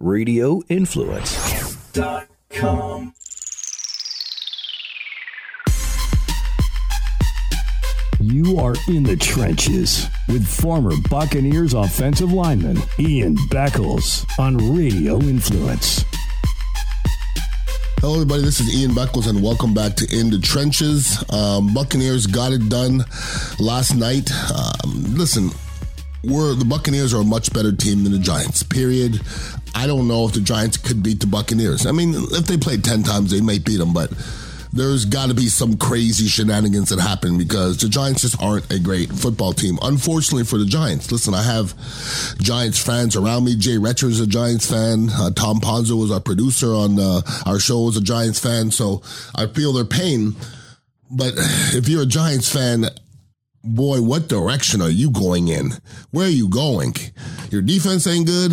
radioinfluence.com. You are in the trenches with former Buccaneers offensive lineman Ian Beckles on Radio Influence. Hello, everybody. This is Ian Beckles, and welcome back to In the Trenches. Um, Buccaneers got it done last night. Um, listen, we're the Buccaneers are a much better team than the Giants. Period. I don't know if the Giants could beat the Buccaneers. I mean, if they played ten times, they might beat them, but there's got to be some crazy shenanigans that happen because the Giants just aren't a great football team. Unfortunately for the Giants, listen, I have Giants fans around me. Jay Recher is a Giants fan. Uh, Tom Ponzo was our producer on uh, our show, is a Giants fan. So I feel their pain. But if you're a Giants fan, boy, what direction are you going in? Where are you going? Your defense ain't good.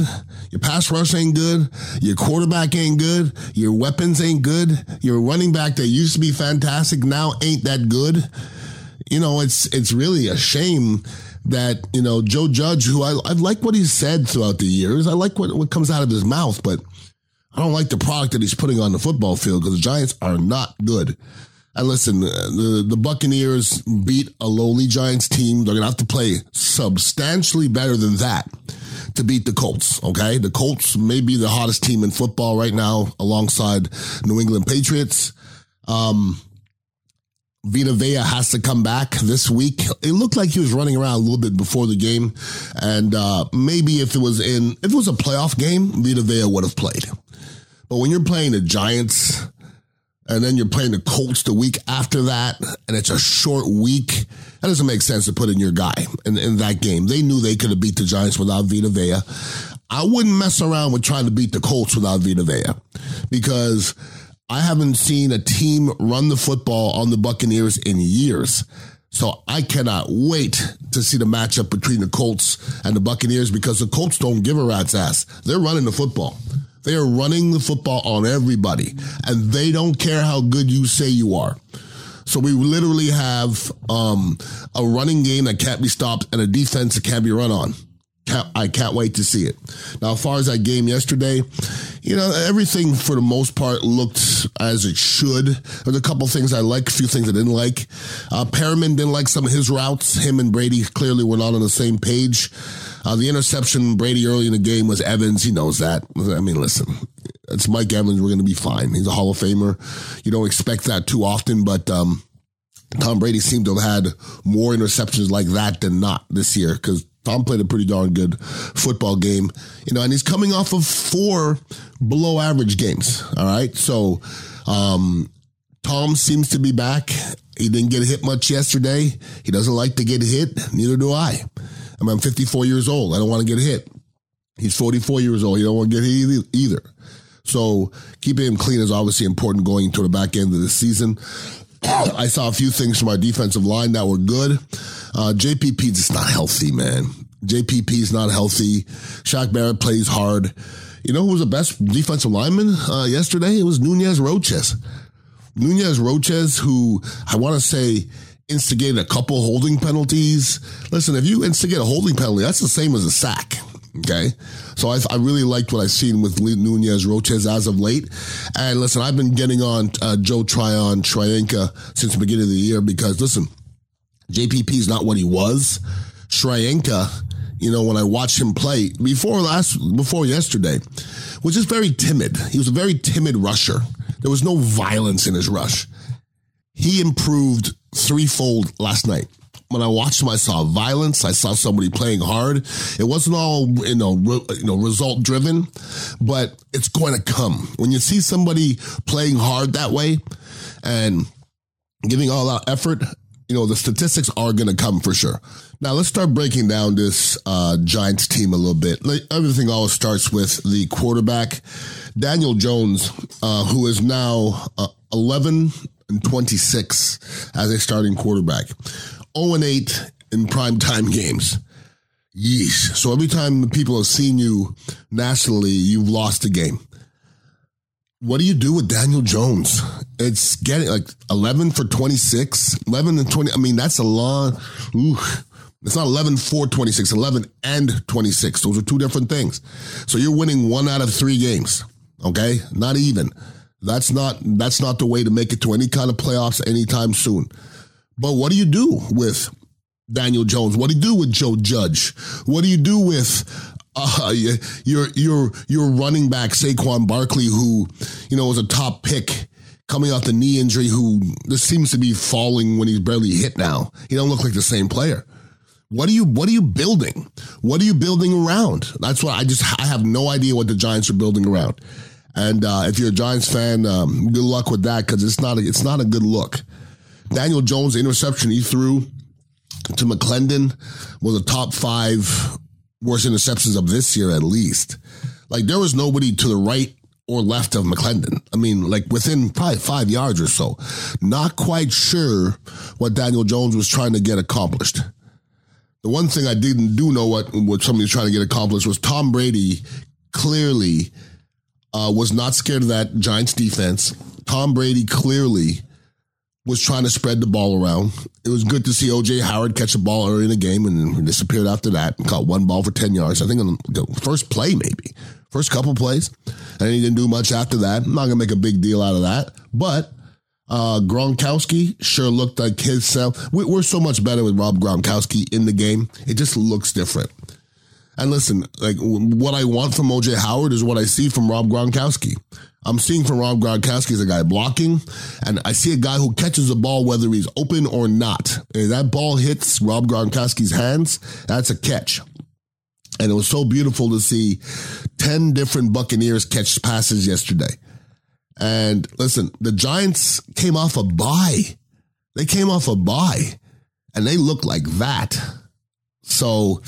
Your pass rush ain't good. Your quarterback ain't good. Your weapons ain't good. Your running back that used to be fantastic now ain't that good. You know, it's it's really a shame that you know Joe Judge, who I I like what he's said throughout the years. I like what what comes out of his mouth, but I don't like the product that he's putting on the football field because the Giants are not good. And listen, the, the Buccaneers beat a lowly Giants team. They're going to have to play substantially better than that to beat the Colts. Okay. The Colts may be the hottest team in football right now alongside New England Patriots. Um, Vita Vea has to come back this week. It looked like he was running around a little bit before the game. And, uh, maybe if it was in, if it was a playoff game, Vita Vea would have played. But when you're playing the Giants, and then you're playing the Colts the week after that, and it's a short week. That doesn't make sense to put in your guy in, in that game. They knew they could have beat the Giants without Vita Vea. I wouldn't mess around with trying to beat the Colts without Vita Vea because I haven't seen a team run the football on the Buccaneers in years. So I cannot wait to see the matchup between the Colts and the Buccaneers because the Colts don't give a rat's ass. They're running the football. They are running the football on everybody, and they don't care how good you say you are. So we literally have um, a running game that can't be stopped and a defense that can't be run on. Can't, I can't wait to see it. Now, as far as that game yesterday, you know, everything for the most part looked as it should. There's a couple things I like, a few things I didn't like. Uh, Perriman didn't like some of his routes. Him and Brady clearly were not on the same page. Uh, the interception Brady early in the game was Evans. He knows that. I mean, listen, it's Mike Evans. We're going to be fine. He's a Hall of Famer. You don't expect that too often, but um, Tom Brady seemed to have had more interceptions like that than not this year because Tom played a pretty darn good football game, you know, and he's coming off of four below average games. All right. So, um, Tom seems to be back. He didn't get hit much yesterday. He doesn't like to get hit. Neither do I. I mean, I'm 54 years old. I don't want to get hit. He's 44 years old. He don't want to get hit either. So keeping him clean is obviously important going into the back end of the season. I saw a few things from our defensive line that were good. Uh, JPP is not healthy, man. JPP is not healthy. Shaq Barrett plays hard. You know who was the best defensive lineman uh, yesterday? It was Nunez Roches. Nunez Roches, who I want to say instigated a couple holding penalties. Listen, if you instigate a holding penalty, that's the same as a sack. Okay. So I, I really liked what I've seen with Nunez Roches as of late. And listen, I've been getting on uh, Joe Tryon Shoyinka since the beginning of the year because listen, JPP is not what he was. Shoyinka, you know, when I watched him play before last, before yesterday, was just very timid. He was a very timid rusher. There was no violence in his rush. He improved threefold last night. When I watched him, I saw violence. I saw somebody playing hard. It wasn't all you know, re, you know, result driven, but it's going to come when you see somebody playing hard that way and giving all out effort. You know, the statistics are going to come for sure. Now let's start breaking down this uh, Giants team a little bit. Everything always starts with the quarterback, Daniel Jones, uh, who is now uh, 11 and 26 as a starting quarterback. 0 and 8 in primetime games. Yeesh. So every time the people have seen you nationally, you've lost a game. What do you do with Daniel Jones? It's getting like 11 for 26, 11 and 20. I mean, that's a long, ooh, It's not 11 for 26, 11 and 26. Those are two different things. So you're winning one out of three games. Okay. Not even. That's not, that's not the way to make it to any kind of playoffs anytime soon. But what do you do with Daniel Jones? What do you do with Joe Judge? What do you do with uh, your your your running back Saquon Barkley, who you know was a top pick coming off the knee injury, who this seems to be falling when he's barely hit now. He don't look like the same player. What are you What are you building? What are you building around? That's what I just I have no idea what the Giants are building around. And uh, if you're a Giants fan, um, good luck with that because it's not a, it's not a good look. Daniel Jones interception he threw to McClendon was a top five worst interceptions of this year at least. Like there was nobody to the right or left of McClendon. I mean, like within probably five yards or so. Not quite sure what Daniel Jones was trying to get accomplished. The one thing I didn't do know what what somebody was trying to get accomplished was Tom Brady clearly uh, was not scared of that Giants defense. Tom Brady clearly was trying to spread the ball around. It was good to see OJ Howard catch a ball early in the game and disappeared after that and caught one ball for 10 yards. I think on the first play, maybe. First couple plays. And he didn't do much after that. I'm not going to make a big deal out of that. But uh, Gronkowski sure looked like his self. We're so much better with Rob Gronkowski in the game. It just looks different. And listen, like what I want from OJ Howard is what I see from Rob Gronkowski. I'm seeing from Rob Gronkowski is a guy blocking, and I see a guy who catches the ball whether he's open or not. If that ball hits Rob Gronkowski's hands, that's a catch. And it was so beautiful to see 10 different Buccaneers catch passes yesterday. And listen, the Giants came off a bye. They came off a bye and they look like that. So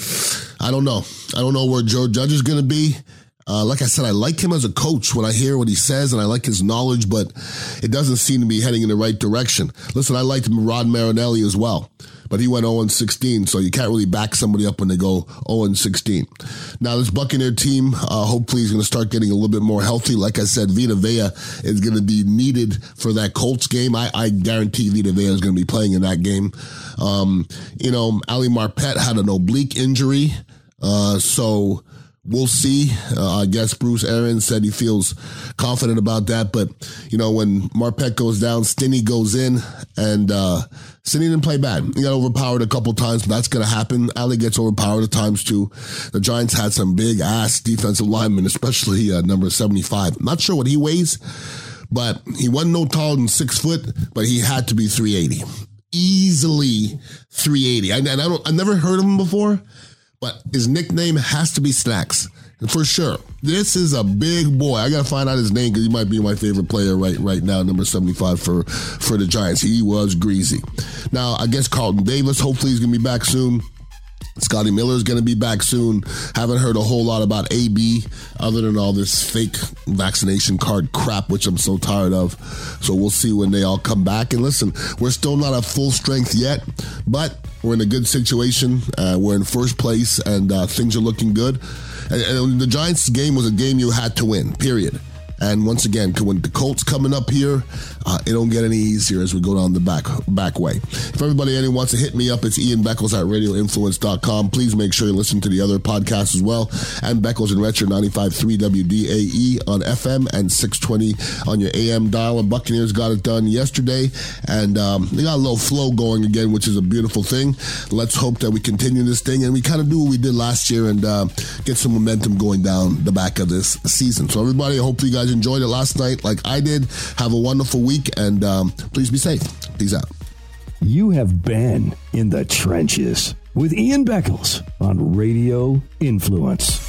I don't know. I don't know where Joe Judge is going to be. Uh, like I said, I like him as a coach when I hear what he says and I like his knowledge, but it doesn't seem to be heading in the right direction. Listen, I liked Rod Marinelli as well, but he went 0 16, so you can't really back somebody up when they go 0 16. Now, this Buccaneer team, uh, hopefully, is going to start getting a little bit more healthy. Like I said, Vita Vea is going to be needed for that Colts game. I, I guarantee Vita Vea is going to be playing in that game. Um, you know, Ali Marpet had an oblique injury, uh, so we'll see. Uh, I guess Bruce Arians said he feels confident about that. But, you know, when Marpet goes down, Stinnie goes in, and uh, Stinnie didn't play bad. He got overpowered a couple times, but that's going to happen. Ali gets overpowered at times, too. The Giants had some big ass defensive linemen, especially uh, number 75. not sure what he weighs, but he wasn't no taller than six foot, but he had to be 380. Easily 380. I, and I don't, I never heard of him before but his nickname has to be Snacks. For sure. This is a big boy. I gotta find out his name because he might be my favorite player right right now, number 75 for, for the Giants. He was greasy. Now, I guess Carlton Davis, hopefully he's gonna be back soon. Scotty Miller is going to be back soon. Haven't heard a whole lot about AB other than all this fake vaccination card crap, which I'm so tired of. So we'll see when they all come back. And listen, we're still not at full strength yet, but we're in a good situation. Uh, we're in first place, and uh, things are looking good. And, and the Giants game was a game you had to win. Period. And once again, when the Colts coming up here, uh, it don't get any easier as we go down the back back way. If everybody anyone wants to hit me up, it's Ian Beckles at radioinfluence.com. Please make sure you listen to the other podcasts as well. And Beckles and Recher 95.3 WDAE on FM and 620 on your AM dial. And Buccaneers got it done yesterday. And um, they got a little flow going again, which is a beautiful thing. Let's hope that we continue this thing and we kind of do what we did last year and uh, get some momentum going down the back of this season. So everybody, I hope you guys guys enjoyed it last night like I did. Have a wonderful week and um, please be safe. Peace out. You have been in the trenches with Ian Beckles on Radio Influence.